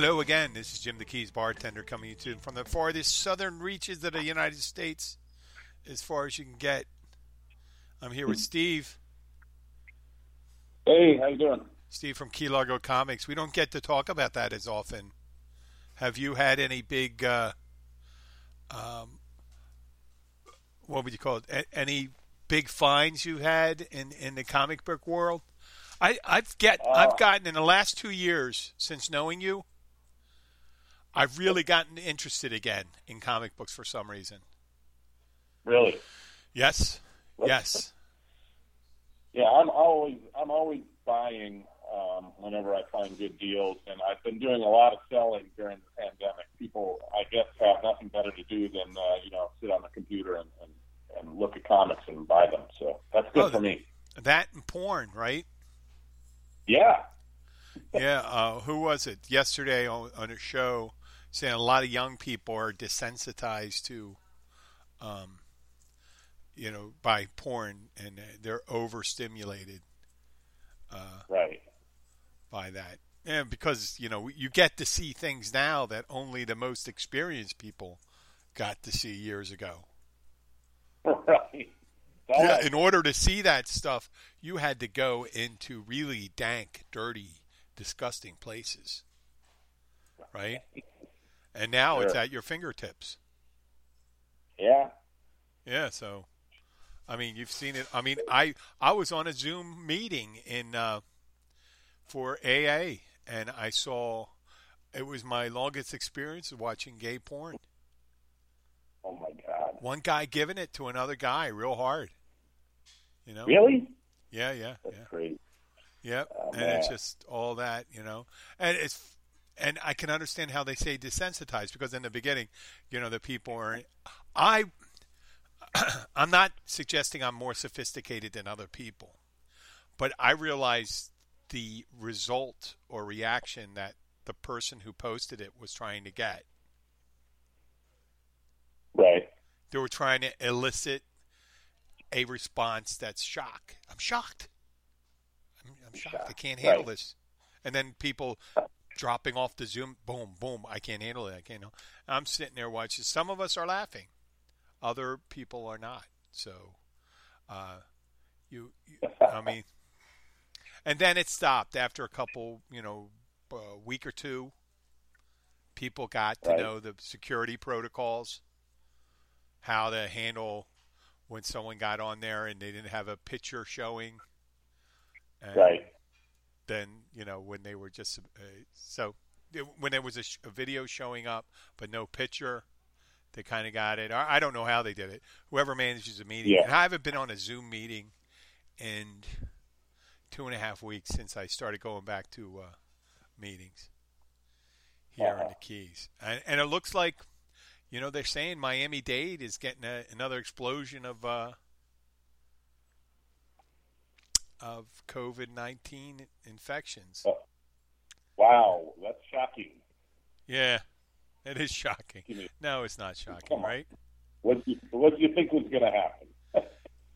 Hello again. This is Jim the Keys bartender coming to you from the farthest southern reaches of the United States, as far as you can get. I'm here with Steve. Hey, how you doing? Steve from Key Largo Comics. We don't get to talk about that as often. Have you had any big, uh, um, what would you call it? A- any big finds you had in, in the comic book world? I, I've get Uh, I've gotten in the last two years since knowing you. I've really gotten interested again in comic books for some reason. Really? Yes, yes. Yeah, I'm always I'm always buying um, whenever I find good deals, and I've been doing a lot of selling during the pandemic. People, I guess, have nothing better to do than uh, you know sit on the computer and, and and look at comics and buy them. So that's good Oh, for me. That and porn, right? Yeah, yeah, uh, who was it yesterday on, on a show saying a lot of young people are desensitized to, um, you know, by porn and they're overstimulated uh, right. by that. And because you know you get to see things now that only the most experienced people got to see years ago. right. Yeah, in order to see that stuff, you had to go into really dank, dirty, disgusting places, right? And now it's at your fingertips. yeah. Yeah, so I mean, you've seen it. I mean, I I was on a Zoom meeting in uh, for AA, and I saw it was my longest experience of watching gay porn. Oh my God. One guy giving it to another guy real hard. You know? Really? Yeah, yeah, That's yeah. great. Yep, Oh, and it's just all that, you know, and it's, and I can understand how they say desensitized because in the beginning, you know, the people are, I, I'm not suggesting I'm more sophisticated than other people, but I realize the result or reaction that the person who posted it was trying to get. Right. They were trying to elicit a response that's shock. I'm shocked. I'm, I'm shocked. I can't handle right. this. And then people dropping off the Zoom. Boom, boom. I can't handle it. I can't. Handle. I'm sitting there watching. Some of us are laughing. Other people are not. So, uh, you, you I mean, and then it stopped after a couple, you know, a week or two. People got to Right. know the security protocols, how to handle when someone got on there and they didn't have a picture showing. And Right. Then you know when they were just uh, so when there was a, sh- a video showing up but no picture, they kind of got it. I I don't know how they did it. Whoever manages the meeting, Yeah. and I haven't been on a Zoom meeting in two and a half weeks since I started going back to uh, meetings here in Uh-huh. the Keys, and, and it looks like you know they're saying Miami Dade is getting a, another explosion of uh, of COVID nineteen infections. Oh. Wow, that's shocking. Yeah, it is shocking. No, it's not shocking, right? What do you, what do you think was going to happen?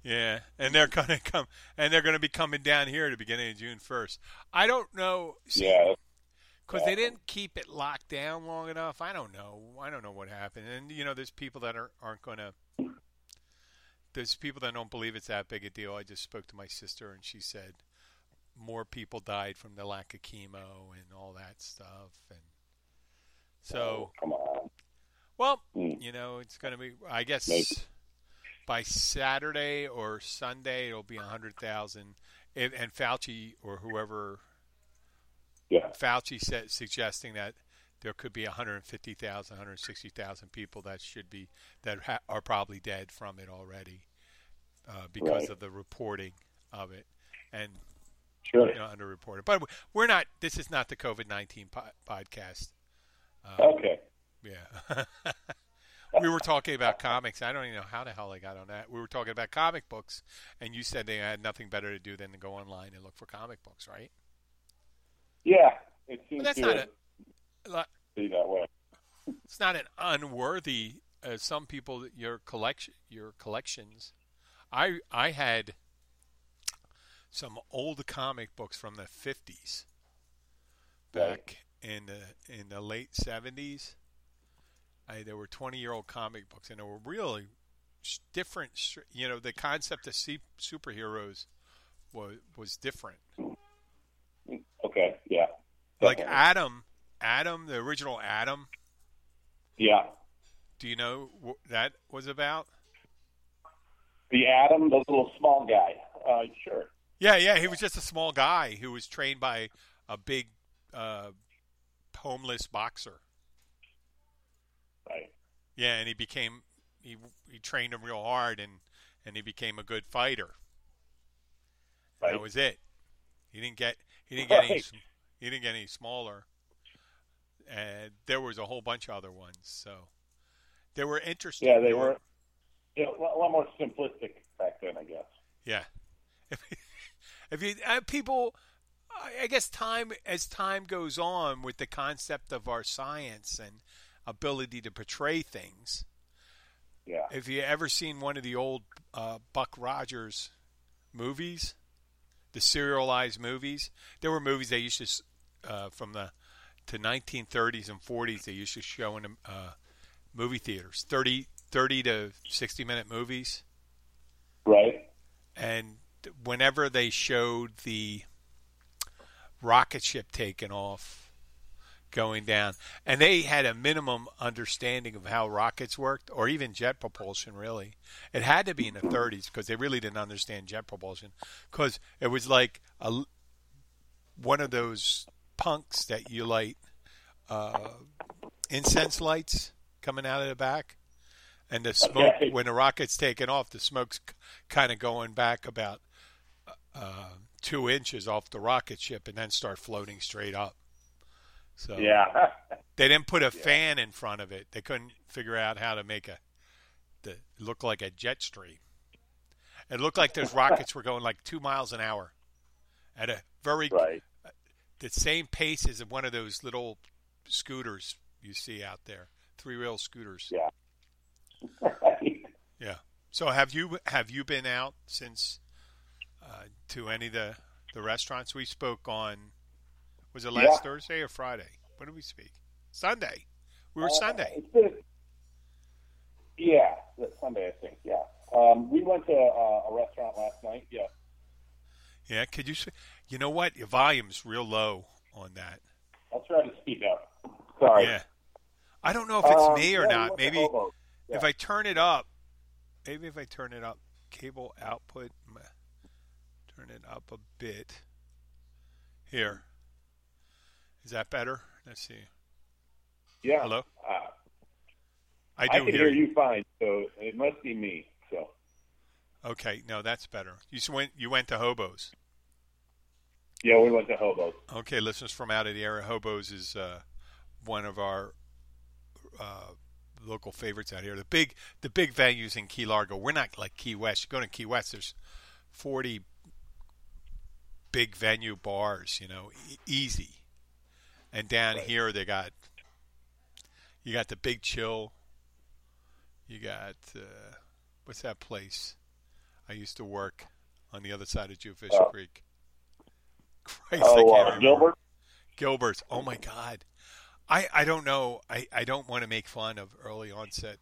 Yeah, and they're gonna come, and they're gonna be coming down here at the beginning of June first. I don't know, see, yeah. because they didn't keep it locked down long enough. I don't know. I don't know what happened. And you know, there's people that are, aren't gonna. There's people that don't believe it's that big a deal. I just spoke to my sister, and she said more people died from the lack of chemo and all that stuff. And so, Oh, come on. well, Hmm. you know, it's going to be, I guess, Maybe. by Saturday or Sunday, it'll be 100,000. And and Fauci or whoever, Yeah. Fauci said, suggesting that there could be 150,000, 160,000 people that should be, that ha- are probably dead from it already uh, because Right. of the reporting of it. And Sure. you know, underreported. But we're not, this is not the COVID 19 po- podcast. Uh, Okay. yeah. we were talking about comics. I don't even know how the hell I got on that. We were talking about comic books, and you said they had nothing better to do than to go online and look for comic books, right? Yeah. It seems that's to not a- be that way. It's not an unworthy. Uh, some people, your collection, your collections. I I had some old comic books from the fifties back in the in the late seventies. I, there were twenty year old comic books, and they were really different. You know, the concept of superheroes was was different. Okay, yeah. Like. Atom, Atom, the original Atom. yeah. Do you know what that was about? The Atom, the little small guy. Uh, sure. Yeah, yeah, he was just a small guy who was trained by a big uh, homeless boxer. Right. Yeah, and he became he he trained him real hard and and he became a good fighter. Right. That was it. He didn't get he didn't get any Right. sm- he didn't get any smaller. And there was a whole bunch of other ones. So they were interesting. Yeah, they were yeah, a lot a lot more simplistic back then, I guess. Yeah. If you uh, people, I I guess time as time goes on with the concept of our science and ability to portray things. Yeah. If you ever seen one of the old uh, Buck Rogers movies, the serialized movies, there were movies they used to uh, from the to 1930s and 40s they used to show in uh, movie theaters 30 30 to 60 minute movies Right. and whenever they showed the rocket ship taking off going down and they had a minimum understanding of how rockets worked or even jet propulsion really it had to be in the 30s because they really didn't understand jet propulsion because it was like a one of those punks that you light uh, incense lights coming out of the back and the smoke Okay. when the rocket's taking off the smoke's kind of going back about uh, two inches off the rocket ship and then start floating straight up. So Yeah. they didn't put a fan in front of it. They couldn't figure out how to make a the look like a jet stream. It looked like those rockets were going like two miles an hour at a very right. The same pace as one of those little scooters you see out there, three wheel scooters. Yeah. Yeah. So have you have you been out since uh, to any of the the restaurants we spoke on? Was it last Yeah. Thursday or Friday? When did we speak? Sunday. We were Uh, Sunday. yeah, Sunday, I think. Yeah. Um, we went to uh, a restaurant last night. Yeah. Yeah. Could you? You know what? Your volume's real low on that. I'll try to speak up. Sorry. Yeah. I don't know if it's Um, me or yeah, not. Maybe Hobo's. if. I turn it up, maybe if I turn it up, cable output, turn it up a bit. Here. Is that better? Let's see. Yeah. Hello? Uh, I I can hear hear you. you fine, so it must be me. So Okay, no, that's better. You went you went to Hobos. Yeah, we went to Hobo's. Okay, listeners from out of the area, Hobos is uh, one of our uh, local favorites out here. The big the big venues in Key Largo. We're not like Key West. You go to Key West, there's forty big venue bars. You know, e- easy. And down Right. here they got you got the Big Chill. You got uh, what's that place? I used to work on the other side of Jewfish Oh. Creek. Christ, I Oh, uh. Gilbert. Gilbert's. Oh my God. I, I don't know. I, I don't want to make fun of early onset.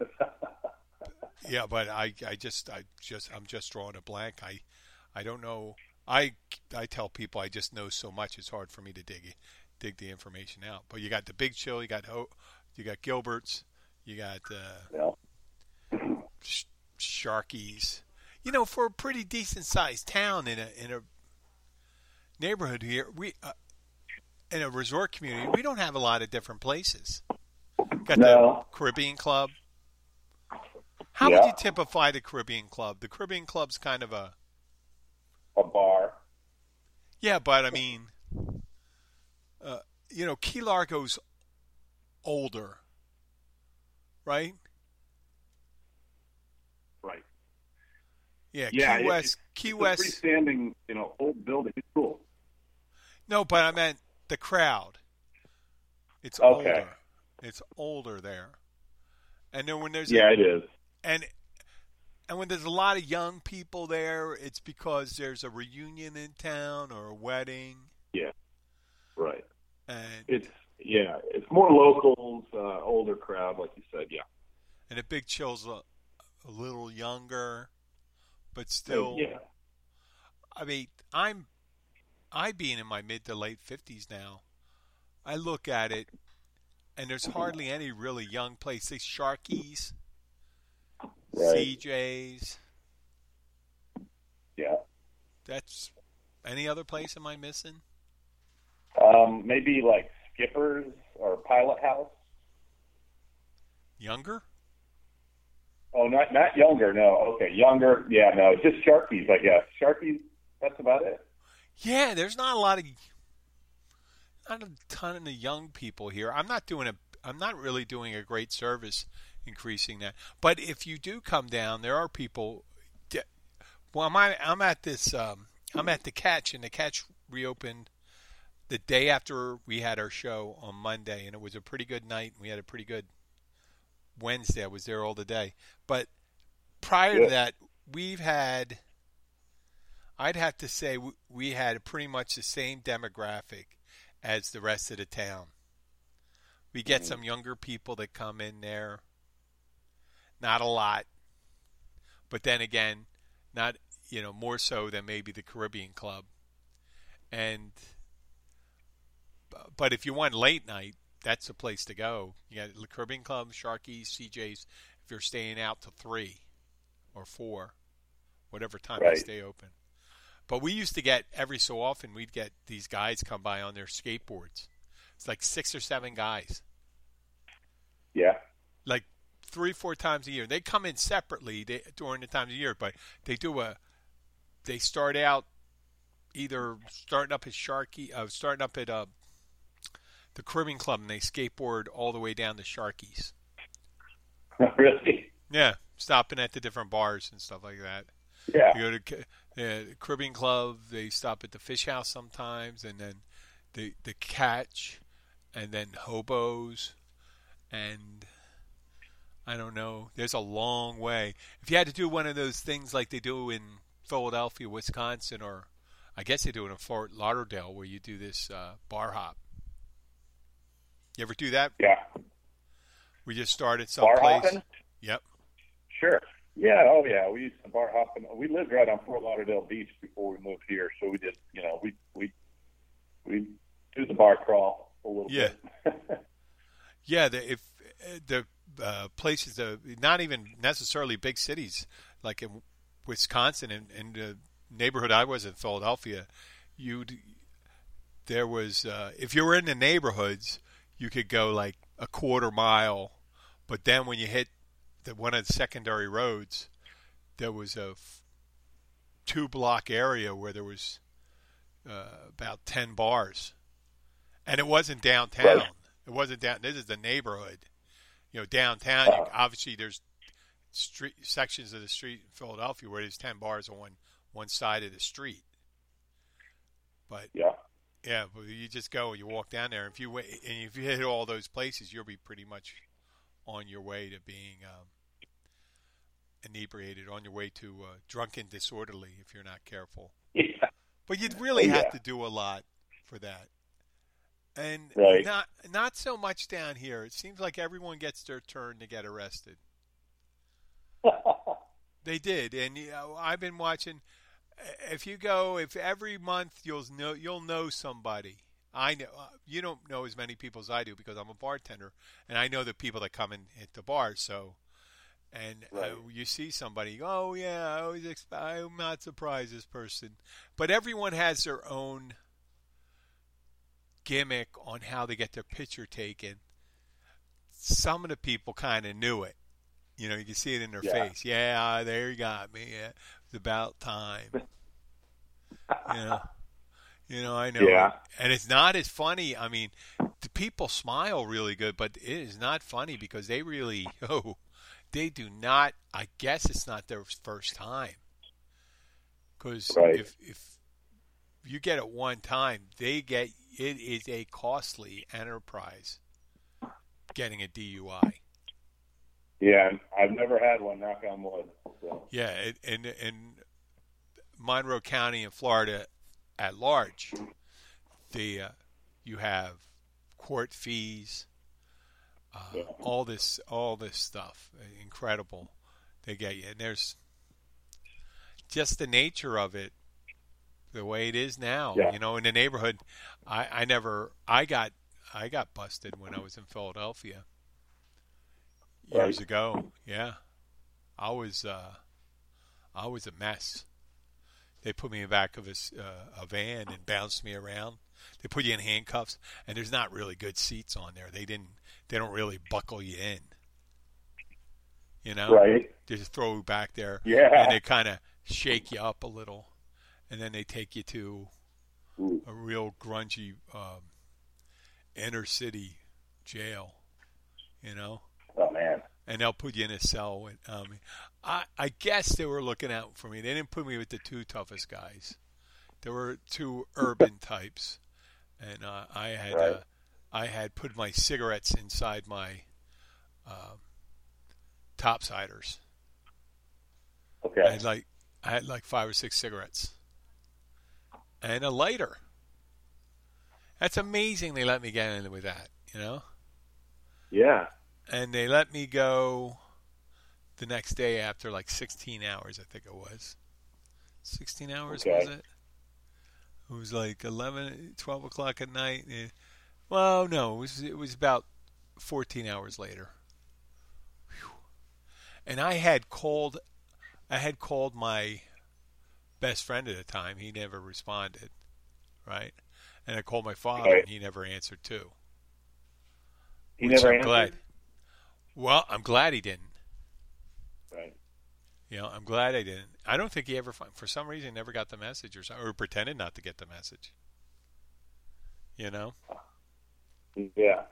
Yeah, but I, I just I just I'm just drawing a blank. I I don't know. I I tell people I just know so much. It's hard for me to dig dig the information out. But you got the Big Chill. You got Ho, you got Gilbert's. You got uh, yeah. Sh- Sharkies. You know, for a pretty decent sized town in a in a neighborhood here, we uh, in a resort community, we don't have a lot of different places. Got No. the Caribbean Club. How would you typify the Caribbean Club? The Caribbean Club's kind of a A bar. yeah, but I mean, uh, you know, Key Largo's older? Right. Yeah, Yeah, Key it- West. Key It's a West. freestanding, you know, old building. It's cool. No, but I meant the crowd. It's Okay. older. It's older there. And then when there's Yeah, a, it is. and and when there's a lot of young people there, it's because there's a reunion in town or a wedding. Yeah. Right. And It's yeah, it's more locals, uh, older crowd, like you said. Yeah, and the Big Chill's a, a little younger, but still. yeah, I mean, I'm I being in my mid to late fifties now. I look at it, and there's hardly any really young places. Sharkies, Right. CJ's. yeah. That's any other place am I missing? Um, maybe like Skippers or Pilot House. Younger? Oh, not not younger. No, okay, younger. Yeah, no, just Sharkies, I guess. Sharkies. That's about it. Yeah, there's not a lot of not a ton of young people here. I'm not doing a I'm not really doing a great service increasing that. But if you do come down, there are people well, I'm I'm at this um, I'm at the catch and the catch reopened the day after we had our show on Monday and it was a pretty good night. And We had a pretty good Wednesday. I was there all the day. But prior Yeah. to that, we've had I'd have to say we- had pretty much the same demographic as the rest of the town. We get Mhm. some younger people that come in there. Not a lot. But then again, not you know, more so than maybe the Caribbean Club. And but if you want late night, that's the place to go. You got the Caribbean Club, Sharkies, CJ's. If you're staying out to three or four, whatever time they stay open. But we used to get every so often we'd get these guys come by on their skateboards. It's like six or seven guys, Yeah, like three, four times a year. They come in separately they, during the times of year, but they do a. They start out either starting up at Sharky, uh, starting up at uh, the Caribbean Club, and they skateboard all the way down to Sharkies. really. Yeah, stopping at the different bars and stuff like that. Yeah, They go to uh, Caribbean Club. They stop at the Fish House sometimes, and then the the Catch, and then Hobos, and I don't know. There's a long way. If you had to do one of those things like they do in Philadelphia, Wisconsin, or I guess they do it in Fort Lauderdale, where you do this uh, bar hop. You ever do that? yeah. We just started Bar someplace. hopping. Yep. Sure. Yeah. Oh, yeah. We used to bar hopping. We lived right on Fort Lauderdale Beach before we moved here, so we did. You know, we we we do the bar crawl a little Yeah. bit. Yeah, the, if the uh, places, uh, not even necessarily big cities, like in Wisconsin and, and the neighborhood I was in Philadelphia, you there was uh, if you were in the neighborhoods, you could go like a quarter mile, but then when you hit the one of the secondary roads, there was a f- two block area where there was uh, about ten bars, and it wasn't downtown. Right. It wasn't down. This is the neighborhood. You know, downtown. You, obviously, there's street sections of the street in Philadelphia where there's ten bars on one one side of the street. But yeah. Yeah, but you just go, you walk down there. If you wa- and if you hit all those places, you'll be pretty much on your way to being um, inebriated, on your way to uh, drunken disorderly if you're not careful. Yeah. But you'd really Yeah. have to do a lot for that. And Right. not not so much down here. It seems like everyone gets their turn to get arrested. They did, and you know, I've been watching. If you go, if every month you'll know you'll know somebody. I know uh, you don't know as many people as I do because I'm a bartender, and I know the people that come in at the bar. So, and Right. uh, you see somebody, oh yeah, I always exp- I'm not surprised this person, but everyone has their own gimmick on how they get their picture taken. Some of the people kind of knew it. You know, you can see it in their Yeah. face. Yeah, there you got me. Yeah, it's about time. you know, you know, I know. Yeah. And it's not as funny. I mean, the people smile really good, but it is not funny because they really, oh, they do not. I guess it's not their first time. Because Right. if if you get it one time, they get it is a costly enterprise getting a DUI. Yeah. I've never had one. Knock on wood. So. Yeah, it, in in Monroe County in Florida at large, the uh, you have court fees, uh, Yeah. all this, all this stuff, incredible. They get you, and there's just the nature of it, the way it is now. Yeah. You know, in the neighborhood, I, I never, I got, I got busted when I was in Philadelphia years Right. ago. Yeah, I was, uh, I was a mess. They put me in the back of a, uh, a van and bounced me around. They put you in handcuffs, and there's not really good seats on there. They didn't. They don't really buckle you in. You know, Right. they just throw you back there, Yeah. and they kind of shake you up a little, and then they take you to Ooh. a real grungy um, inner city jail. You know. And they'll put you in a cell. With, um, I, I guess they were looking out for me. They didn't put me with the two toughest guys. There were two urban types, and uh, I had uh, I had put my cigarettes inside my um, topsiders. I Okay. had like I had like five or six cigarettes and a lighter. That's amazing. They let me get in with that, you know. Yeah. And they let me go the next day after like 16 hours, I think it was. 16 hours, Okay. was it? It was like 11, 12 o'clock at night. eh. Well, no, it was, it was about 14 hours later. Whew. And I had called, I had called my best friend at the time. He never responded, right? And I called my father, Right. and he never answered too. He never I'm answered. glad. Well, I'm glad he didn't. Right. You know, I'm glad I didn't. I don't think he ever, for some reason, never got the message or something, or pretended not to get the message. You know, Yeah.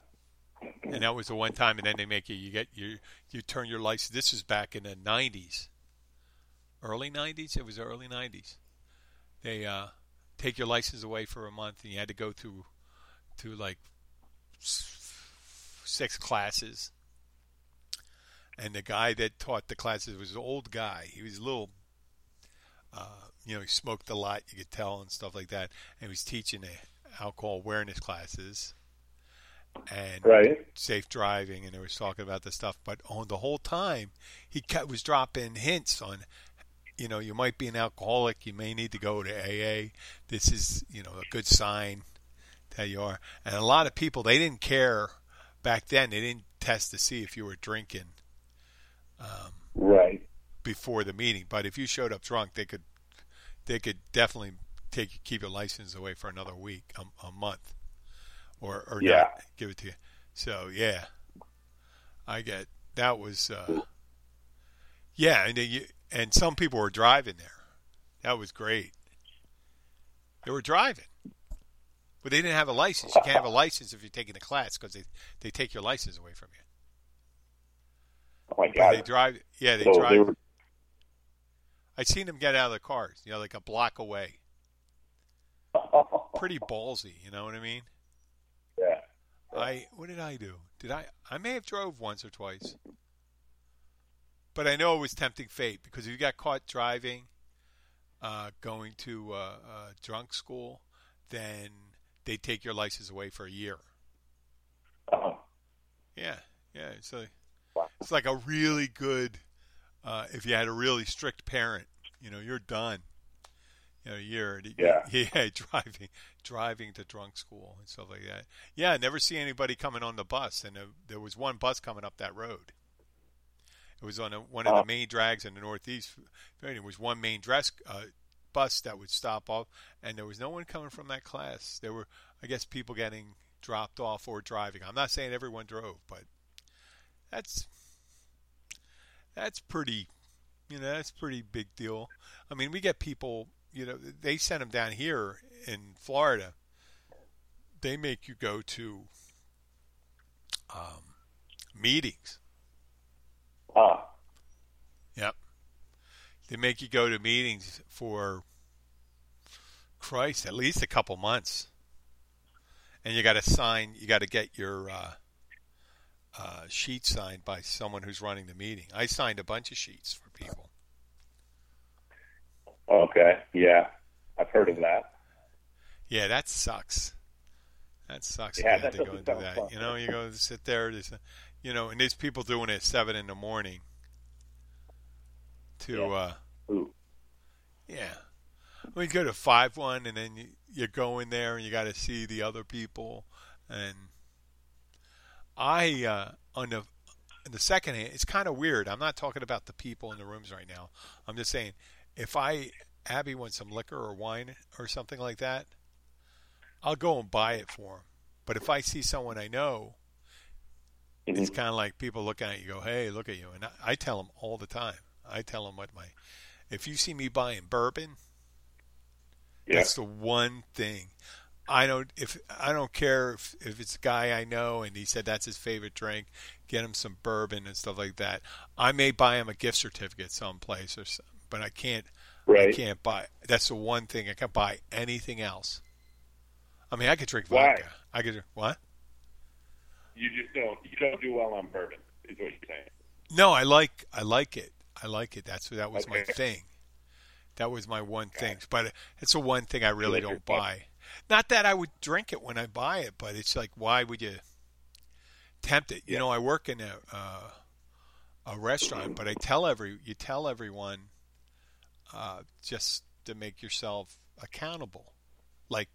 and that was the one time, and then they make you, you get you, you turn your license. This is back in the '90s, early '90s. It was early '90s. They uh, take your license away for a month, and you had to go through, to like six classes. And the guy that taught the classes was an old guy. He was a little, uh, you know, he smoked a lot. You could tell and stuff like that. And he was teaching alcohol awareness classes and Right. safe driving, and they was talking about the stuff. But on the whole time, he was dropping hints on, you know, you might be an alcoholic. You may need to go to AA. This is, you know, a good sign that you are. And a lot of people they didn't care back then. They didn't test to see if you were drinking um, Right. before the meeting. But if you showed up drunk, they could they could definitely take keep your license away for another week, a, a month, or or Yeah. not give it to you. So yeah, I get that was uh, yeah, and then you, and some people were driving there. That was great. They were driving. But they didn't have a license. You can't have a license if you're taking a class because they, they take your license away from you. Oh my But they drive. Yeah, they so drive. they were. I'd seen them get out of the cars, you know, like a block away. Pretty ballsy, you know what I mean? yeah. I what did I do? Did I I may have drove once or twice. But I know it was tempting fate because if you got caught driving uh, going to uh, uh, drunk school, then they take your license away for a year. Uh, Yeah, yeah. Wow. It's like a really good. Uh, if you had a really strict parent, you know, you're done. You know, you're Yeah. yeah driving driving to drunk school and stuff like that. Yeah, I never see anybody coming on the bus, and there, there was one bus coming up that road. It was on a, one of the main drags in the Northeast. There was one main dress uh, bus that would stop off, and there was no one coming from that class. There were, I guess, people getting dropped off or driving. I'm not saying everyone drove, but that's that's pretty, you know, that's pretty big deal. I mean, we get people, you know, they send them down here in Florida. They make you go to um, meetings. ah. Yep. They make you go to meetings for Christ, at least a couple months. And you got to sign, you got to get your uh, uh, sheet signed by someone who's running the meeting. I signed a bunch of sheets for people. Okay. Yeah. I've heard of that. Yeah, that sucks. That sucks. Yeah, you that to go and do that. fun. You know, you go sit there. There's, you know, and there's people doing it at seven in the morning. To Yeah. uh, Ooh. yeah, we go to five one, and then you, you go in there and you got to see the other people. And I uh, on the in the second hand, it's kind of weird. I'm not talking about the people in the rooms right now. I'm just saying, if I Abby wants some liquor or wine or something like that, I'll go and buy it for him. But if I see someone I know, it's Mhm. kind of like people looking at you, go, "Hey, look at you," and I, I tell them all the time. I tell them what my, if you see me buying bourbon, Yeah. that's the one thing. I don't if I don't care if, if it's a guy I know and he said that's his favorite drink, get him some bourbon and stuff like that. I may buy him a gift certificate someplace or something, but I can't right. I can't buy. That's the one thing I can't buy anything else. I mean, I could drink Why? vodka. I could what? You just don't. You don't do well on bourbon. Is what you're saying. No, I like I like it. I like it. That's that was my thing. That was my one thing. But uh, it's the one thing I really don't buy. Not that I would drink it when I buy it, but it's like why would you tempt it? You Yeah. know, I work in a uh, a restaurant, but I tell every you tell everyone uh, just to make yourself accountable. Like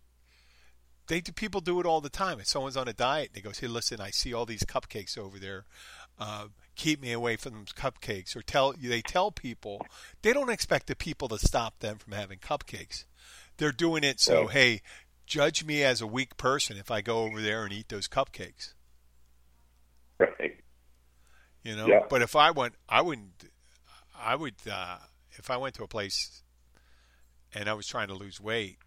they do, people do it all the time. If someone's on a diet, they go, "Hey, listen, I see all these cupcakes over there. Uh, keep me away from those cupcakes." Or tell they tell people they don't expect the people to stop them from having cupcakes. They're doing it so, Right. hey, judge me as a weak person if I go over there and eat those cupcakes. Right. You know, Yeah. but if I went, I wouldn't. I would uh, if I went to a place and I was trying to lose weight.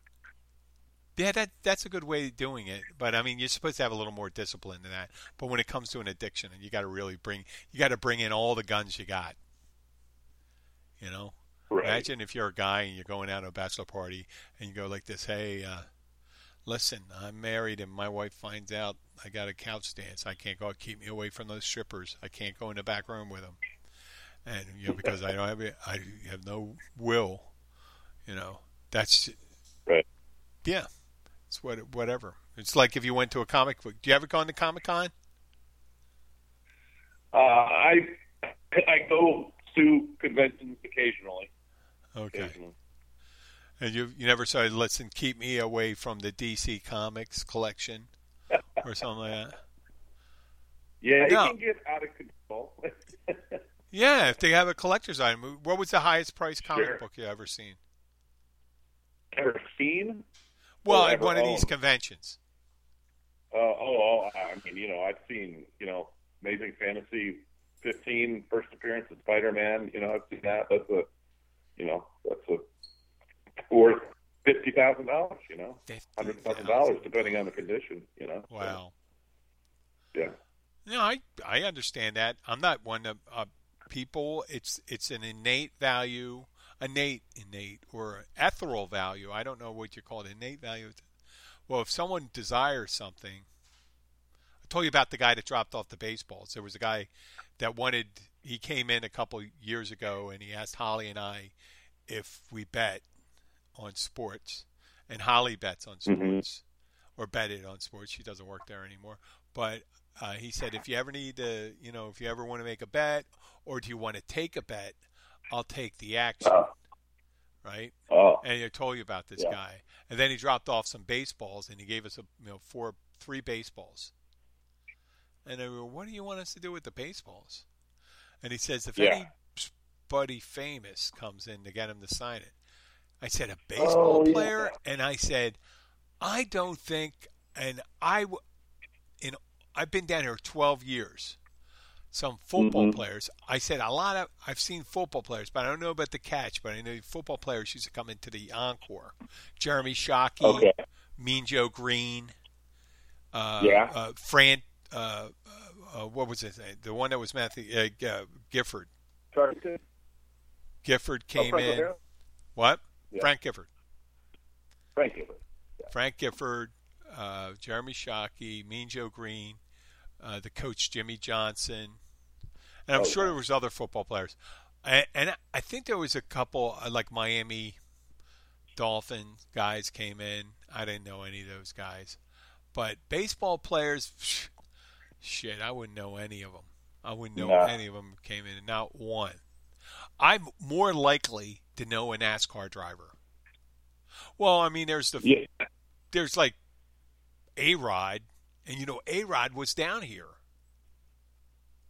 Yeah, that that's a good way of doing it. But I mean, you're supposed to have a little more discipline than that. But when it comes to an addiction, and you got to really bring you got to bring in all the guns you got. You know, Right. imagine if you're a guy and you're going out to a bachelor party and you go like this, "Hey, uh, listen, I'm married and my wife finds out I got a couch dance. I can't go. Keep me away from those strippers. I can't go in the back room with them." And you know, because I don't have it, I have no will. You know, that's Right. yeah. It's what whatever. It's like if you went to a comic book. Do you ever go to Comic Con? Uh, I I go to conventions occasionally. Okay. occasionally. And you you never said, "Listen, keep me away from the DC Comics collection" or something like that. Yeah, No. it can get out of control. Yeah, if they have a collector's item, what was the highest price comic Sure. book you ever seen? Ever seen? Well, at one of these conventions. Uh, oh, oh, I mean, you know, I've seen, you know, Amazing Fantasy 15 first appearance of Spider-Man. You know, I've seen that. That's a, you know, that's a worth fifty thousand dollars. You know, hundred thousand dollars depending on the condition. You know. So, Wow. yeah. No, I I understand that. I'm not one of uh, people. It's it's an innate value, innate, innate, or ethereal value. I don't know what you call it. Innate value. Well, if someone desires something, I told you about the guy that dropped off the baseballs. There was a guy that wanted. He came in a couple years ago and he asked Holly and I if we bet on sports, and Holly bets on Mhm. sports or betted on sports. She doesn't work there anymore, but uh, he said, if you ever need to, you know, if you ever want to make a bet or do you want to take a bet, I'll take the action, Uh, right? oh, And I told you about this Yeah. guy, and then he dropped off some baseballs and he gave us a, you know, four, three baseballs. And I go, what do you want us to do with the baseballs? And he says, if Yeah. anybody famous comes in to get him to sign it, I said, a baseball Oh, yeah. player, and I said, I don't think, and I, in, I've been down here 12 years. Some football Mhm. players, I said a lot of, I've seen football players, but I don't know about the catch. But I know football players used to come into the encore. Jeremy Shockey, okay. Mean Joe Greene, uh, Yeah. uh, Fran, uh, uh, what was his name? The one that was Matthew uh, uh, Gifford. Gifford Oh, came Frank in. O'Hara? What? Yeah. Frank Gifford. Frank Gifford. Frank Gifford, uh, Jeremy Shockey, Mean Joe Greene, uh, the coach Jimmy Johnson, and I'm Oh, sure yeah. there was other football players. And, and I think there was a couple uh, like Miami Dolphin guys came in. I didn't know any of those guys, But baseball players, shit, I wouldn't know any of them. I wouldn't know No. any of them came in, not one. I'm more likely to know a NASCAR driver. Well, I mean, there's the Yeah. there's like A Rod, and you know A Rod was down here.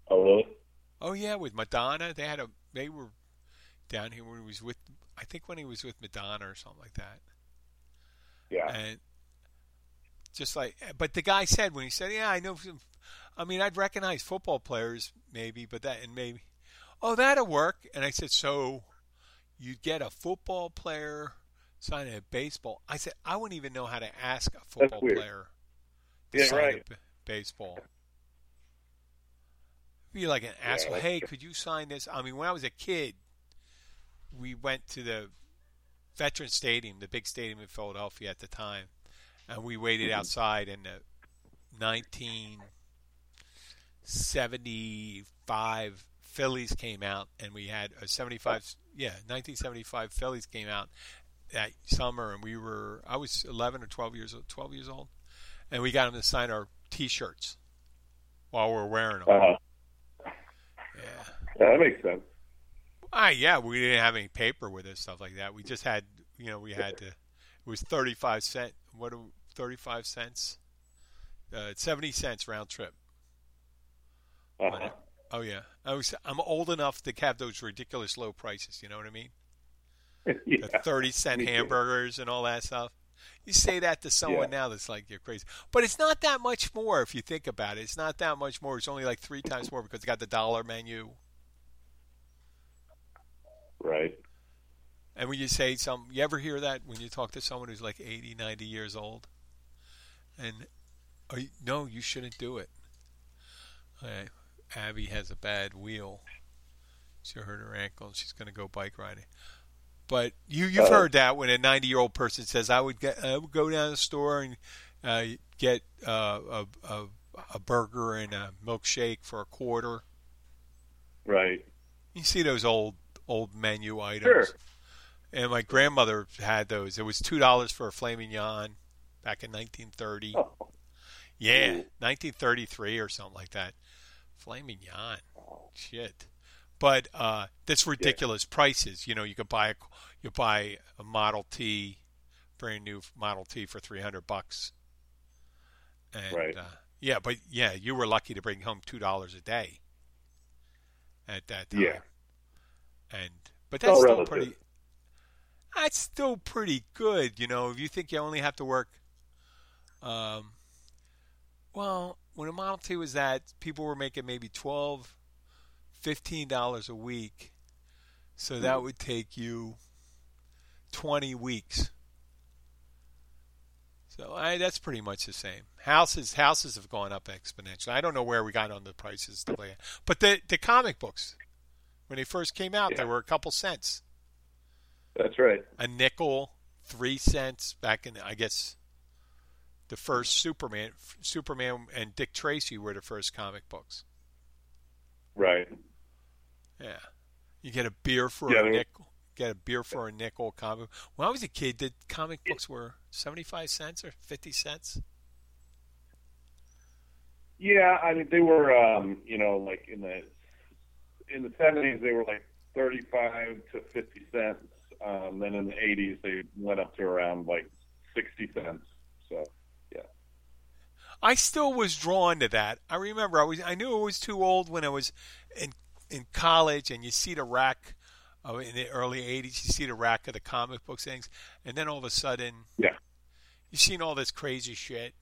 Oh, really? Oh yeah, with Madonna, they had a they were down here when he was with I think when he was with Madonna or something like that. Yeah. And just like, but the guy said when he said, "Yeah, I know." Some, I mean, I'd recognize football players maybe, but that and maybe, oh, that'll work. And I said, so you'd get a football player signing a baseball. I said, I wouldn't even know how to ask a football player to Yeah, sign right. a b- baseball. Be like an asshole. that's Hey, true. could you sign this? I mean, when I was a kid, we went to the Veteran Stadium, the big stadium in Philadelphia at the time, and we waited Mhm. outside. in the 1975 Phillies came out, and we had a 75. Yeah, 1975 Phillies came out that summer, and we were I was 11 or 12 years 12 years old, and we got them to sign our T-shirts while we we're wearing them. Uh-huh. Yeah. Yeah, that makes sense. Ah, yeah, we didn't have any paper with us, stuff like that. We just had, you know, we had to. It was thirty-five cent. What? Thirty-five cents. Uh, Seventy cents round trip. Uh-huh. Oh yeah, I was. I'm old enough to have those ridiculous low prices. You know what I mean? yeah. The thirty cent hamburgers and all that stuff. You say that to someone Yeah. now that's like you're crazy, but it's not that much more if you think about it. It's not that much more. It's only like three times more because they got the dollar menu. Right. And when you say some, you ever hear that when you talk to someone who's like 80, 90 years old? And, oh, you, no, you shouldn't do it. Uh, Abby has a bad wheel. She hurt her ankle and she's going to go bike riding. But you, you've Uh, heard that when a 90 year old person says, I would get, I would go down to the store and uh, get uh, a, a, a burger and a milkshake for a quarter. Right. You see those old old menu items. Sure. And my grandmother had those. It was two dollars for a flaming yan back in 1930. Oh. Yeah, 1933 or something like that. Flaming yan, shit. But uh, that's ridiculous prices. You know, you could buy a you buy a Model T, brand new Model T for 300 bucks. And Right. uh, yeah, but yeah, you were lucky to bring home two dollars a day. At that time. Yeah. And but that's still relative. pretty. That's still pretty good, you know. If you think you only have to work, um, well, when a Model T was that, people were making maybe twelve, fifteen dollars a week, so that would take you twenty weeks. So I, that's pretty much the same. Houses houses have gone up exponentially. I don't know where we got on the prices, but the the comic books when they first came out, Yeah. they were a couple cents That's right. a nickel, three cents back in I guess the first Superman, Superman and Dick Tracy were the first comic books. Right. Yeah, you get a beer for Yeah, a nickel. Get a beer for a nickel. Comic. When I was a kid, the comic books were seventy-five cents or fifty cents. Yeah, I mean they were um, you know, like in the in the seventies they were like thirty five to fifty cents. Um, then in the eighties they went up to around like sixty cents. So I still was drawn to that. I remember I was I knew it was too old when I was in in college and you see the rack uh, in the early 80s you see the rack of the comic book things and then all of a sudden Yeah. you've seen all this crazy shit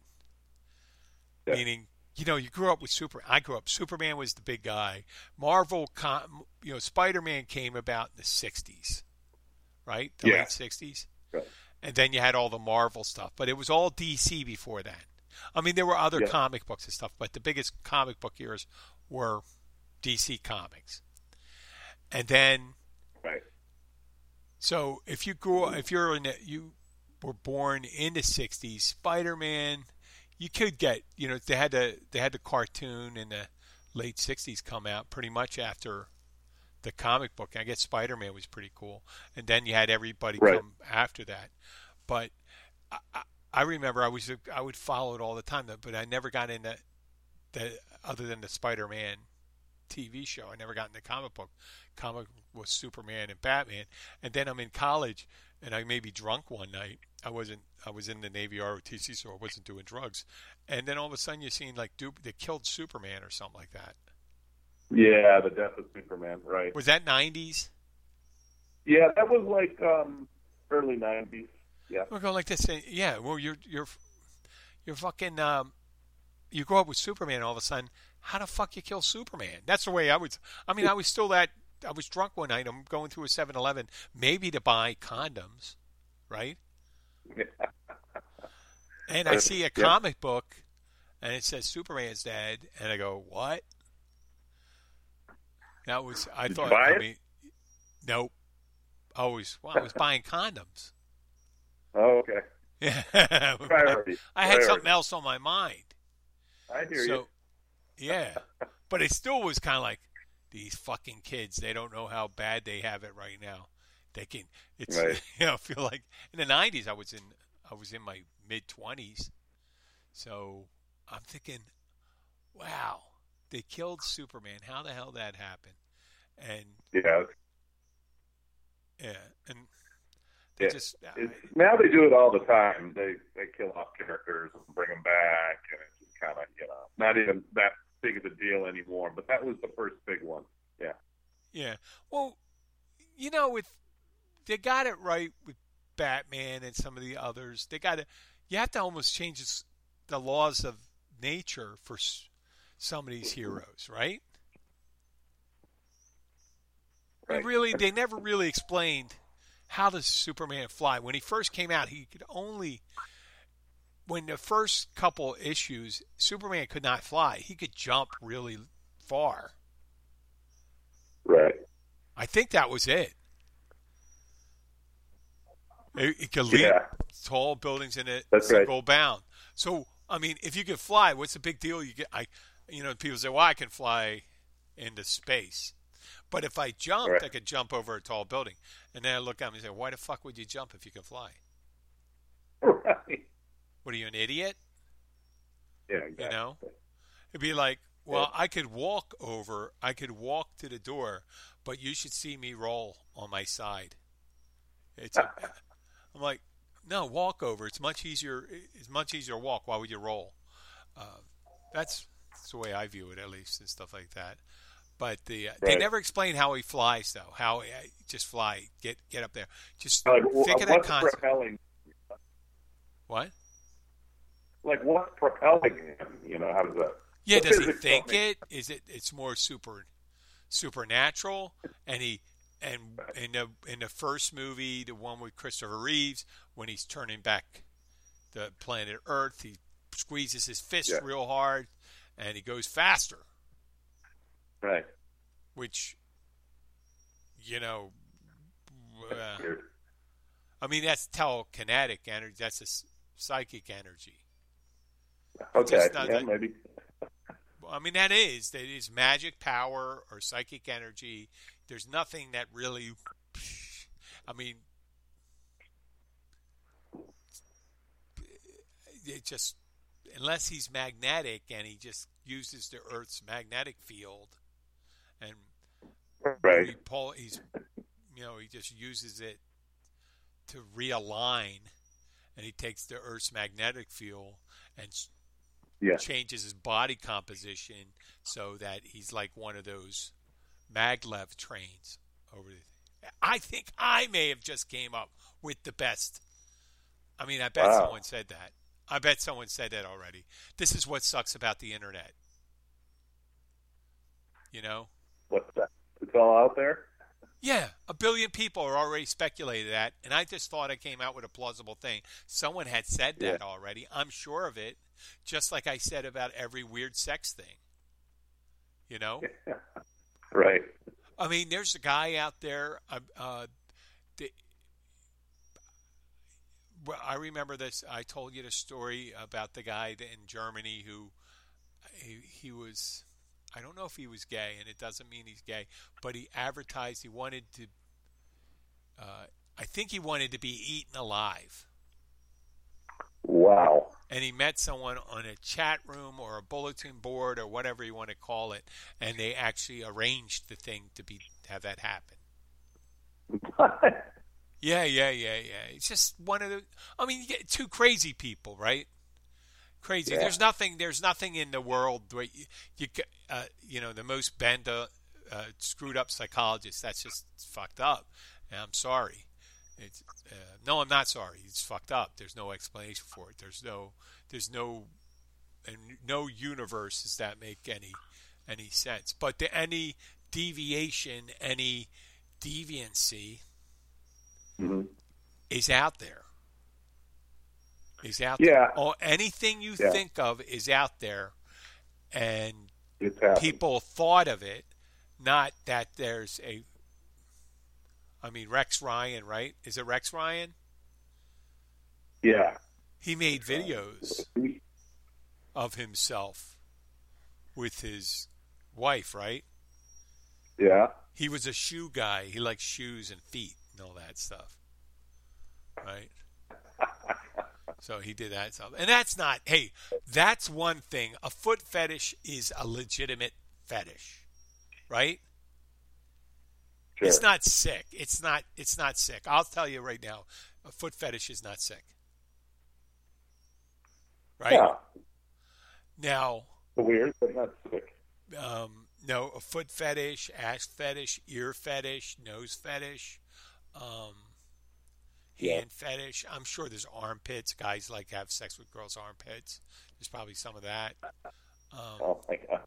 Yeah. meaning you know you grew up with super I grew up Superman was the big guy Marvel com, you know Spider-Man came about in the 60s right the Yeah. late 60s Right. and then you had all the Marvel stuff but it was all DC before that I mean, there were other Yeah. comic books and stuff, but the biggest comic book years were DC Comics. And then, right. so if you grew, if you're in, the, you were born in the '60s, Spider-Man, you could get, you know, they had the they had the cartoon in the late '60s come out pretty much after the comic book. I guess Spider-Man was pretty cool, and then you had everybody Right. come after that. But I, I, remember I was I would follow it all the time, but I never got into the other than the Spider-Man TV show. I never got into comic book. Comic was Superman and Batman, and then I'm in college and I may be drunk one night. I wasn't. I was in the Navy ROTC, so I wasn't doing drugs. And then all of a sudden, you're seeing like they killed Superman or something like that. Yeah, the death of Superman. Right. Was that '90s? Yeah, that was like um, early '90s. Yeah. We're going like this. Yeah. Well, you're you're you're fucking. Um, you grow up with Superman, all of a sudden, how the fuck you kill Superman? That's the way I was. I mean, I was still that. I was drunk one night. I'm going through a 7-Eleven, maybe to buy condoms, right? and I see a comic yep. book, and it says Superman's dead, and I go, "What?" That was I Did thought. I mean, nope. I was well, I was buying condoms. Oh, okay. Yeah, Priority. I had something else on my mind. I hear so, you. yeah, but it still was kind of like these fucking kids. They don't know how bad they have it right now. They can. It's Right. you know. I feel like in the '90s, I was in I was in my mid 20s, so I'm thinking, wow, they killed Superman. How the hell that happened? And Yeah. yeah, and they Yeah. just uh, It's, now they do it all the time. They they kill off characters and bring them back, and it's just kind of you know not even that big of a deal anymore. But that was the first big one. Yeah. Yeah. Well, you know, with they got it right with Batman and some of the others. They got to. You have to almost change the laws of nature for some of these mm-hmm. heroes, right? They Right. really, they never really explained how does Superman fly. When he first came out, he could only. When the first couple issues, Superman could not fly. He could jump really far. Right. I think that was it. It, it could leap Yeah. tall buildings in a That's right. single bound. So, I mean, if you could fly, what's the big deal? You get, I, you know, people say, "Well, I can fly into space," but if I jumped, Right. I could jump over a tall building. And then I look at him and say, "Why the fuck would you jump if you can fly? Right. What are you, an idiot?" Yeah. Exactly. You know, it'd be like, well, I could walk over, I could walk to the door, but you should see me roll on my side. It's, a, I'm like, no, walk over. It's much easier. It's much easier to walk. Why would you roll? Uh, that's, that's the way I view it, at least, and stuff like that. But the uh, they never explain how he flies, though. How uh, just fly, get get up there. Just Like, think of that concept. propelling? What? Like what's propelling him? You know, how does that? Yeah, does he think it? Is it? It's more super, supernatural. And he, and in the in the first movie, the one with Christopher Reeves, when he's turning back the planet Earth, he squeezes his fist Yeah. real hard, and he goes faster. Right. Which, you know, uh. I mean that's telekinetic energy. That's a psychic energy. Okay. Yeah. that- Maybe. I mean, that is that is magic power or psychic energy. There's nothing that really. I mean, it just unless he's magnetic and he just uses the Earth's magnetic field, and Right. he pull, he's you know he just uses it to realign, and he takes the Earth's magnetic field and Yeah. changes his body composition so that he's like one of those maglev trains over the I think I may have just came up with the best. I mean, I bet Wow. someone said that. I bet someone said that already. This is what sucks about the internet. You know? What's that? It's all out there. Yeah, a billion people are already speculated that, and I just thought I came out with a plausible thing. Someone had said that already. I'm sure of it, just like I said about every weird sex thing. You know? Right. I mean, there's a guy out there. Uh, uh, the, I remember this. I told you the story about the guy in Germany who he, he was. I don't know if he was gay, and it doesn't mean he's gay, but he advertised he wanted to. Uh, I think he wanted to be eaten alive. Wow. And he met someone on a chat room or a bulletin board or whatever you want to call it, and they actually arranged the thing to be have that happen. Yeah, yeah, yeah, yeah. It's just one of the. I mean, you get two crazy people, right? Crazy. Yeah. There's nothing. There's nothing in the world where you, you, uh, you know, the most bent, uh, uh, screwed up psychologist. That's just fucked up. And I'm sorry. It's uh, no, I'm not sorry. It's fucked up. There's no explanation for it. There's no. There's no. And no universe does that make any any sense. But the, any deviation, any deviancy hmm is out there. Is out Yeah. there. Oh, anything you Yeah. think of is out there, and people thought of it. Not that there's a. I mean, Rex Ryan, right? Is it Rex Ryan? Yeah. He made videos of himself with his wife, right? Yeah. He was a shoe guy. He likes shoes and feet and all that stuff. Right? So he did that stuff. And that's not, hey, that's one thing. A foot fetish is a legitimate fetish. Right? Sure. It's not sick. It's not it's not sick. I'll tell you right now, a foot fetish is not sick. Right? Yeah. Now, Weird, but not sick. um, no, a foot fetish, ass fetish, ear fetish, nose fetish, um, Yeah. hand fetish. I'm sure there's armpits. Guys like to have sex with girls' armpits. There's probably some of that. Um, Oh my god.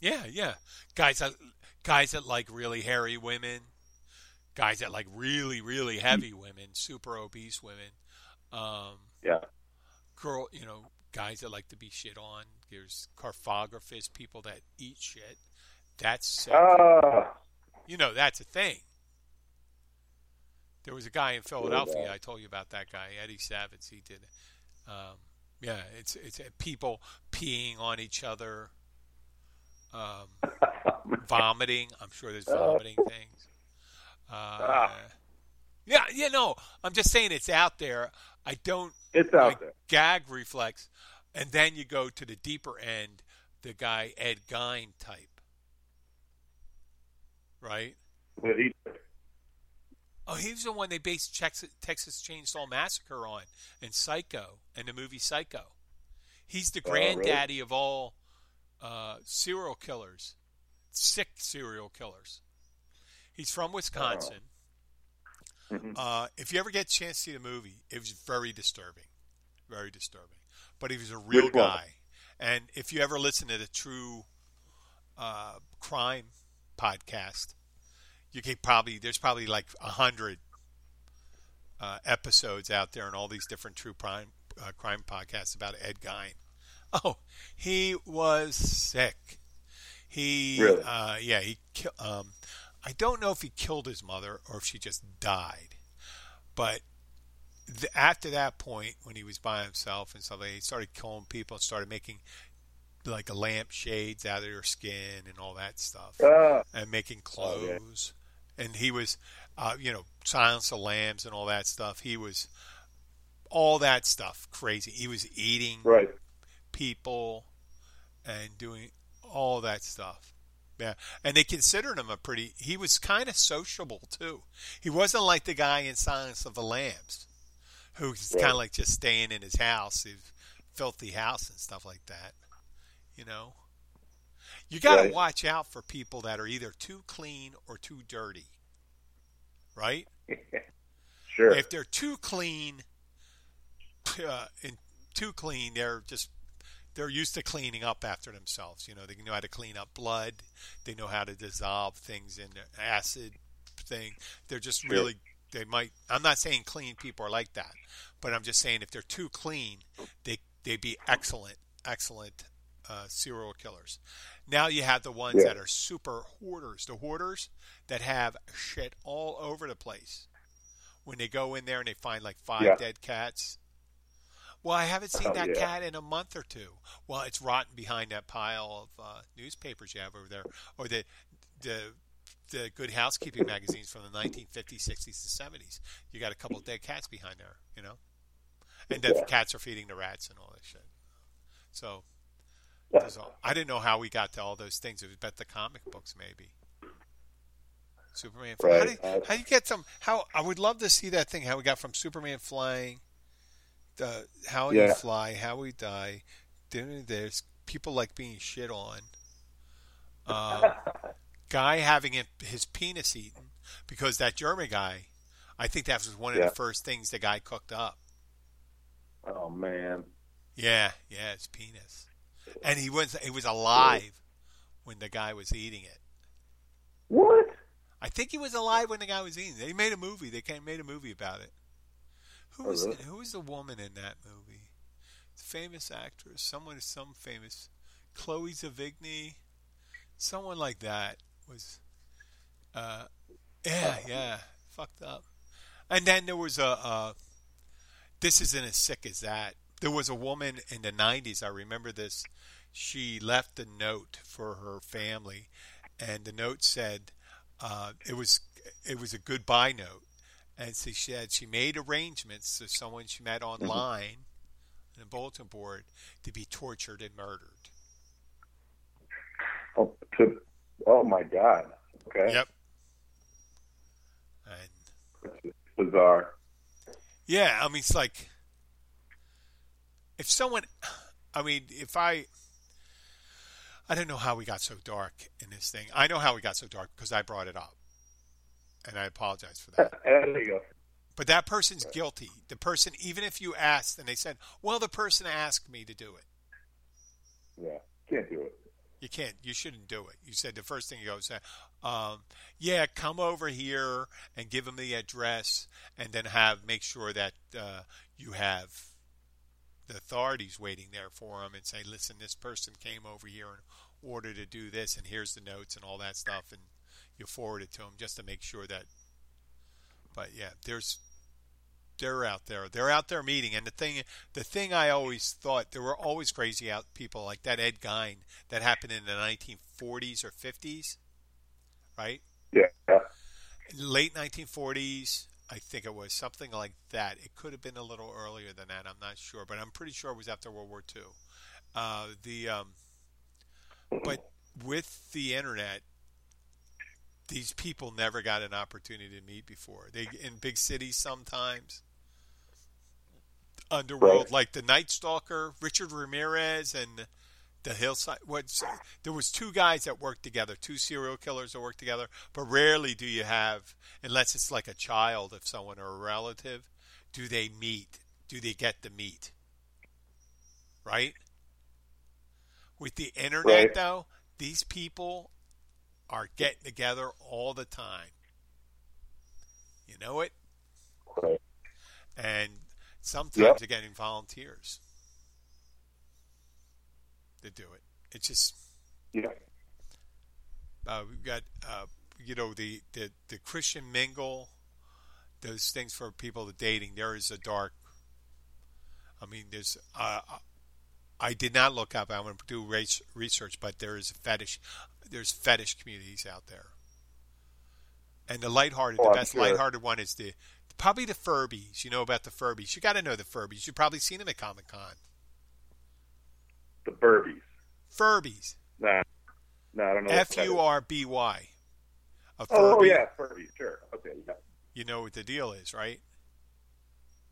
yeah, yeah. Guys that guys that like really hairy women. Guys that like really, really heavy women, super obese women. Um, Yeah. girl, you know, guys that like to be shit on. There's cartographists, people that eat shit. That's. Ah. you know, that's a thing. There was a guy in Philadelphia. I told you about that guy, Eddie Savitz. He did. Um, yeah, it's it's uh, people peeing on each other, um, vomiting. I'm sure there's vomiting things. Uh, Ah. yeah, yeah, no. I'm just saying it's out there. I don't it's out there. gag reflex, and then you go to the deeper end, the guy Ed Gein type, right? But he, Oh, he was the one they based Texas, Chainsaw Massacre on, and Psycho, and the movie Psycho. He's the Oh, really? granddaddy of all uh, serial killers, sick serial killers. He's from Wisconsin. Mhm. Uh, if you ever get a chance to see the movie, it was very disturbing, very disturbing. But he was a real Which one? guy, and if you ever listen to the True uh, Crime podcast, you could probably there's probably like a hundred uh, episodes out there and all these different true crime uh, crime podcasts about Ed Gein. Oh, he was sick. He, Really? uh, yeah, he. Um, I don't know if he killed his mother or if she just died, but the, after that point, when he was by himself and stuff, like he started killing people and started making like lamp shades out of their skin and all that stuff ah, and making Oh, yeah. And he was, uh, you know, Silence of the Lambs and all that stuff. He was all that stuff crazy. He was eating right. people and doing all that stuff. Yeah, and they considered him a pretty. He was kind of sociable too. He wasn't like the guy in Silence of the Lambs, who's Right. kind of like just staying in his house, his filthy house and stuff like that. You know, you got to Right. watch out for people that are either too clean or too dirty. Right? Sure. If they're too clean, uh, and too clean, they're just they're used to cleaning up after themselves. You know, they know how to clean up blood. They know how to dissolve things in acid thing. They're just Sure. really they might. I'm not saying clean people are like that, but I'm just saying if they're too clean, they they'd be excellent, excellent uh, serial killers. Now you have the ones Yeah. that are super hoarders, the hoarders that have shit all over the place. When they go in there and they find like five Yeah. dead cats. Well, I haven't seen Oh, that yeah. cat in a month or two. Well, it's rotten behind that pile of uh, newspapers you have over there, or the the the Good Housekeeping magazines from the 1950s, 60s, and 70s. You got a couple of dead cats behind there, you know. and the Yeah. cats are feeding the rats and all that shit. So all- I didn't know how we got to all those things. It was bet the comic books maybe. Superman. How Right. do, you, how do you get some? How I would love to see that thing. How we got from Superman flying, the how Yeah. fly, how he die. There's people like being shit on. Uh, guy having it, his penis eaten because that German guy. I think that was one of Yeah. the first things the guy cooked up. oh man. Yeah, yeah, his penis, and he was he was alive when the guy was eating it. What? I think he was alive when the guy was eating. it. They made a movie. They made a movie about it. Who Oh, was really? who was the woman in that movie? Famous actress. Someone, some famous. Chloe Sevigny. Someone like that was. Uh, yeah, yeah, fucked up. And then there was a. Uh, this isn't as sick as that. There was a woman in the '90s. I remember this. She left a note for her family, and the note said uh, it was it was a goodbye note, and so she said she made arrangements for someone she met online, on a bulletin board, to be tortured and murdered. Oh, to, oh my God. Okay. Yep. And bizarre. yeah, I mean it's like if someone, I mean if I. I don't know how we got so dark in this thing. I know how we got so dark because I brought it up. And I apologize for that. there you go. But that person's guilty. The person, even if you asked and they said, well, the person asked me to do it. Yeah. Can't do it. You can't, you shouldn't do it. You said the first thing you go say, um, yeah, come over here and give them the address and then have, make sure that uh, you have the authorities waiting there for him and say, listen, this person came over here in order to do this and here's the notes and all that stuff. And you forward it to them just to make sure that, but yeah, there's, they're out there. They're out there meeting, and the thing, the thing I always thought there were always crazy out people like that Ed Gein that happened in the 1940s or 50s, right? Yeah. Late 1940s, I think it was something like that. It could have been a little earlier than that. I'm not sure, but I'm pretty sure it was after World War II. Uh, the um, but with the internet, these people never got an opportunity to meet before. They in big cities sometimes. Underworld, Right. like the Night Stalker, Richard Ramirez, and the Hillside. What there was two guys that worked together, two serial killers that worked together. But rarely do you have, unless it's like a child of someone or a relative, do they meet? Do they get to meet? Right. With the internet, Right. though, these people are getting together all the time. You know it? Right. And sometimes Yep. they're getting volunteers to do it. It's just, Yeah. uh, we've got, uh, you know, the, the, the Christian mingle, those things for people dating. There is a dark, I mean, there's, uh, I did not look up. I'm going to do race research, but there is a fetish. There's fetish communities out there, and the lighthearted, Oh, the I'm best sure. lighthearted one is the probably the Furbies. You know about the Furbies. You got to know the Furbies. You've probably seen them at Comic Con. The Burbies. Furbies. Nah. No, I don't know. F U. R B Y. A Oh, oh yeah, Furbies. Sure. Okay. Yeah. You know what the deal is, right?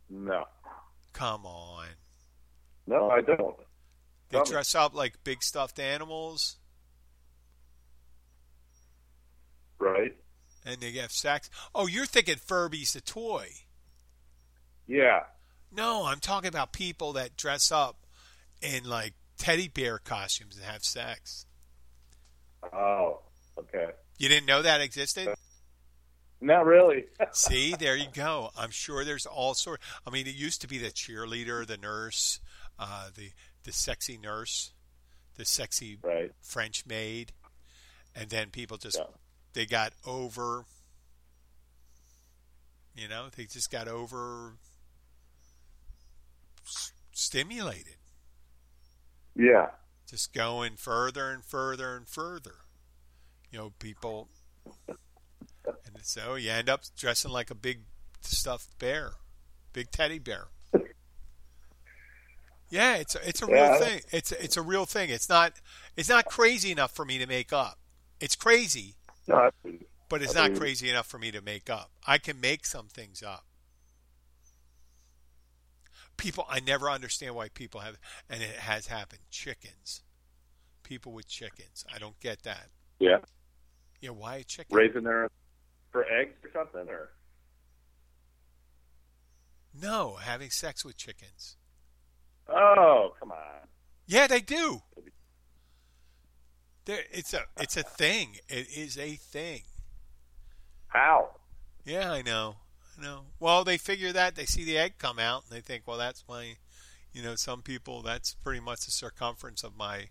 No. Come on. No, I don't. They Tell me. dress up like big stuffed animals Right. and they have sex. Oh, you're thinking Furby's the toy. Yeah. No, I'm talking about people that dress up in like teddy bear costumes and have sex. Oh. Okay. You didn't know that existed? Not really. See, there you go. I'm sure there's all sort. I mean, it used to be the cheerleader, the nurse, uh, the the sexy nurse, the sexy right. French maid, and then people just Yeah. they got over. You know, they just got over stimulated, Yeah. just going further and further and further. You know, people, and so oh, you end up dressing like a big stuffed bear, big teddy bear. Yeah, it's a, it's a Yeah. real thing. It's a, it's a real thing. It's not it's not crazy enough for me to make up. It's crazy, No, I- but it's I not crazy enough for me to make up. I can make some things up. People, I never understand why people have, and it has happened. Chickens, people with chickens. I don't get that. yeah, Yeah, why a chicken? raising their for eggs or something, or No, having sex with chickens. oh, come on. Yeah, they do. There, it's a it's a thing. It is a thing. How? Yeah, I know. Know. Well, they figure that they see the egg come out and they think, well, that's my, you know, some people that's pretty much the circumference of my.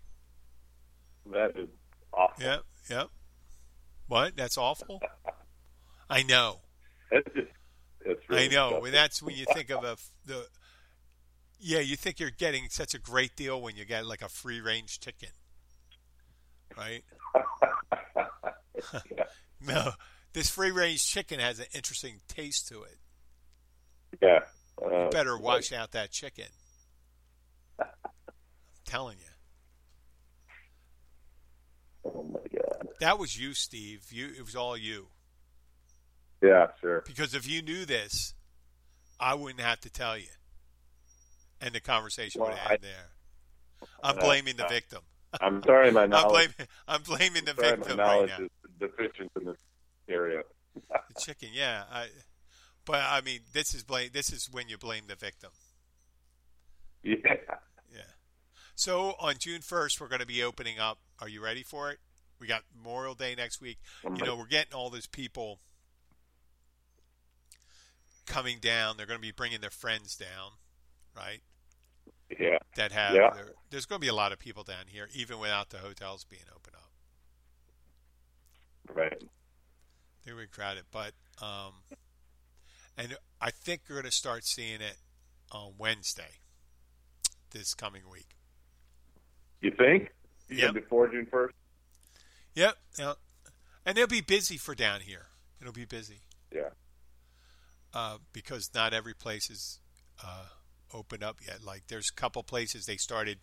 That is awful. Yep, yep. What? That's awful. I know. Just, it's really I know. disgusting. And that's when you think of a the. Yeah, you think you're getting such a great deal when you get like a free range chicken, right? No, this free range chicken has an interesting taste to it. yeah. Uh, Better wash out that chicken. I'm telling you. Oh my god. That was you, Steve. You it was all you. Yeah, sure. Because if you knew this, I wouldn't have to tell you. And the conversation Well, would ended there. I'm Uh, blaming the uh, victim. I'm sorry, my I'm knowledge. blaming I'm blaming the sorry, my victim right knowledge now. is deficient in this area. The chicken, yeah. I, but I mean, this is blame. This is when you blame the victim. Yeah. Yeah. So on June 1st, we're going to be opening up. Are you ready for it? We got Memorial Day next week. You know, we're getting all those people coming down. They're going to be bringing their friends down, right? Yeah. That have. Yeah. their- there's going to be a lot of people down here, even without the hotels being open up. Right. They were crowded, but um, and I think we're going to start seeing it on Wednesday this coming week. You think? Yep. before June first? Yep. Yeah. And it'll be busy for down here. It'll be busy. Yeah. Uh, because not every place is uh, open up yet. Like there's a couple places they started.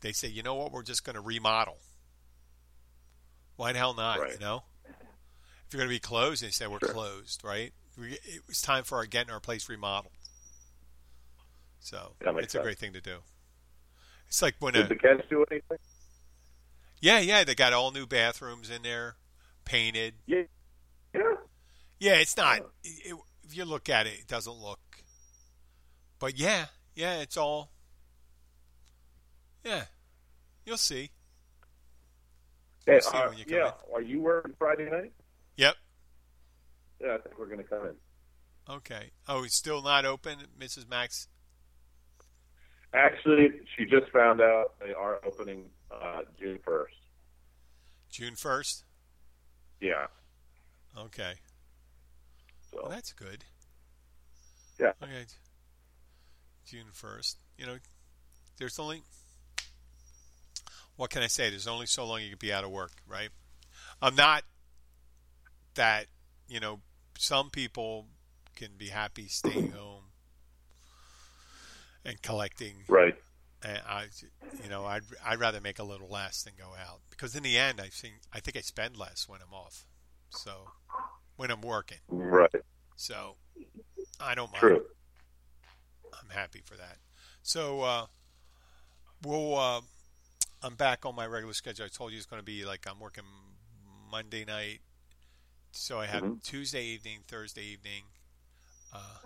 They say, you know what, we're just going to remodel. Why the hell not? Right. You know, if you're going to be closed, they said we're Sure. closed, right? We, it was time for our getting our place remodeled. So it's a great thing to do. It's like when Did a the kids do anything? yeah yeah they got all new bathrooms in there, painted. Yeah. Yeah. Yeah, it's not. It, if you look at it, it doesn't look. But yeah, yeah, it's all. Yeah, you'll see. Hey, see uh, when you come yeah. Are you working Friday night? Yep. Yeah, I think we're gonna come in. Okay. Oh, it's still not open, Mrs. Max. Actually, she just found out they are opening uh, June first. June first. Yeah. Okay. So Well, that's good. Yeah. Okay. June first. You know, there's only. What can I say? There's only so long you can be out of work, right? I'm not that. You know, some people can be happy staying home and collecting right. and I, you know, I'd I'd rather make a little less than go out because in the end, I think I think I spend less when I'm off. So when I'm working, Right. so I don't mind. True. I'm happy for that. So uh, we'll. Uh, I'm back on my regular schedule. I told you it's going to be like I'm working Monday night, so I have Mhm. Tuesday evening, Thursday evening. Uh,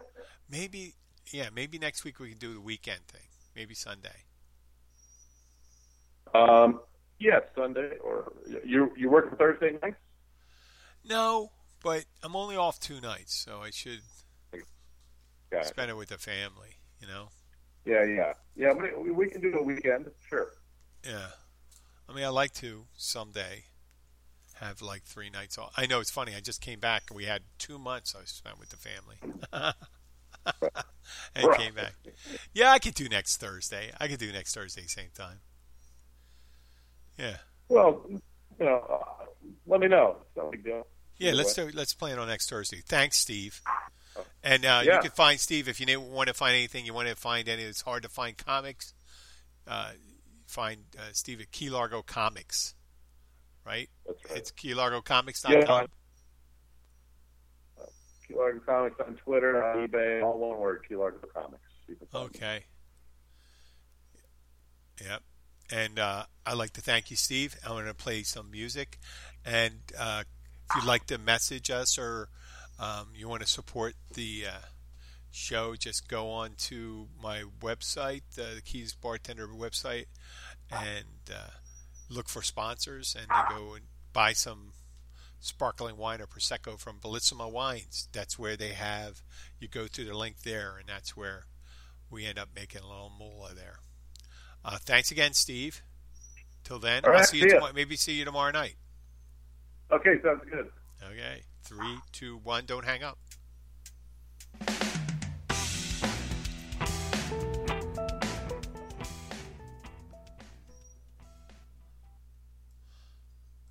maybe, yeah, maybe next week we can do the weekend thing. Maybe Sunday. Um. Yeah, Sunday or you you working Thursday night? No, but I'm only off two nights, so I should Got it. spend it with the family. You know. Yeah, yeah, yeah. We, we can do a weekend. Sure. Yeah. I mean, I like to someday have like three nights off. I know it's funny. I just came back and we had two months I spent with the family. and came back. Yeah, I could do next Thursday. I could do next Thursday same time. Yeah. Well, you know, uh, let me know. It's no big deal. Yeah, let's do let's plan on next Thursday. Thanks, Steve. And uh, Yeah. you can find Steve if you want to find anything you want to find any. It's hard to find comics. uh, find uh, Steve at Key Largo Comics, right? That's right. It's keylargocomics.com. Yeah. Keylargo Comics on Twitter, on eBay, all one word, Key Largo Comics. You can find me. Okay. Yep. And uh, I'd like to thank you, Steve. I'm going to play some music. And uh, if you'd like to message us or um, you want to support the uh, show, just go on to my website, uh, the Keys Bartender website, and uh, look for sponsors and then go and buy some sparkling wine or Prosecco from Bellissima Wines. That's where they have, you go through the link there, and that's where we end up making a little moolah there. Uh, thanks again, Steve. Till then, All I'll right, see you. Tomorrow, maybe see you tomorrow night. Okay, sounds good. Okay, three, two, one. Don't hang up.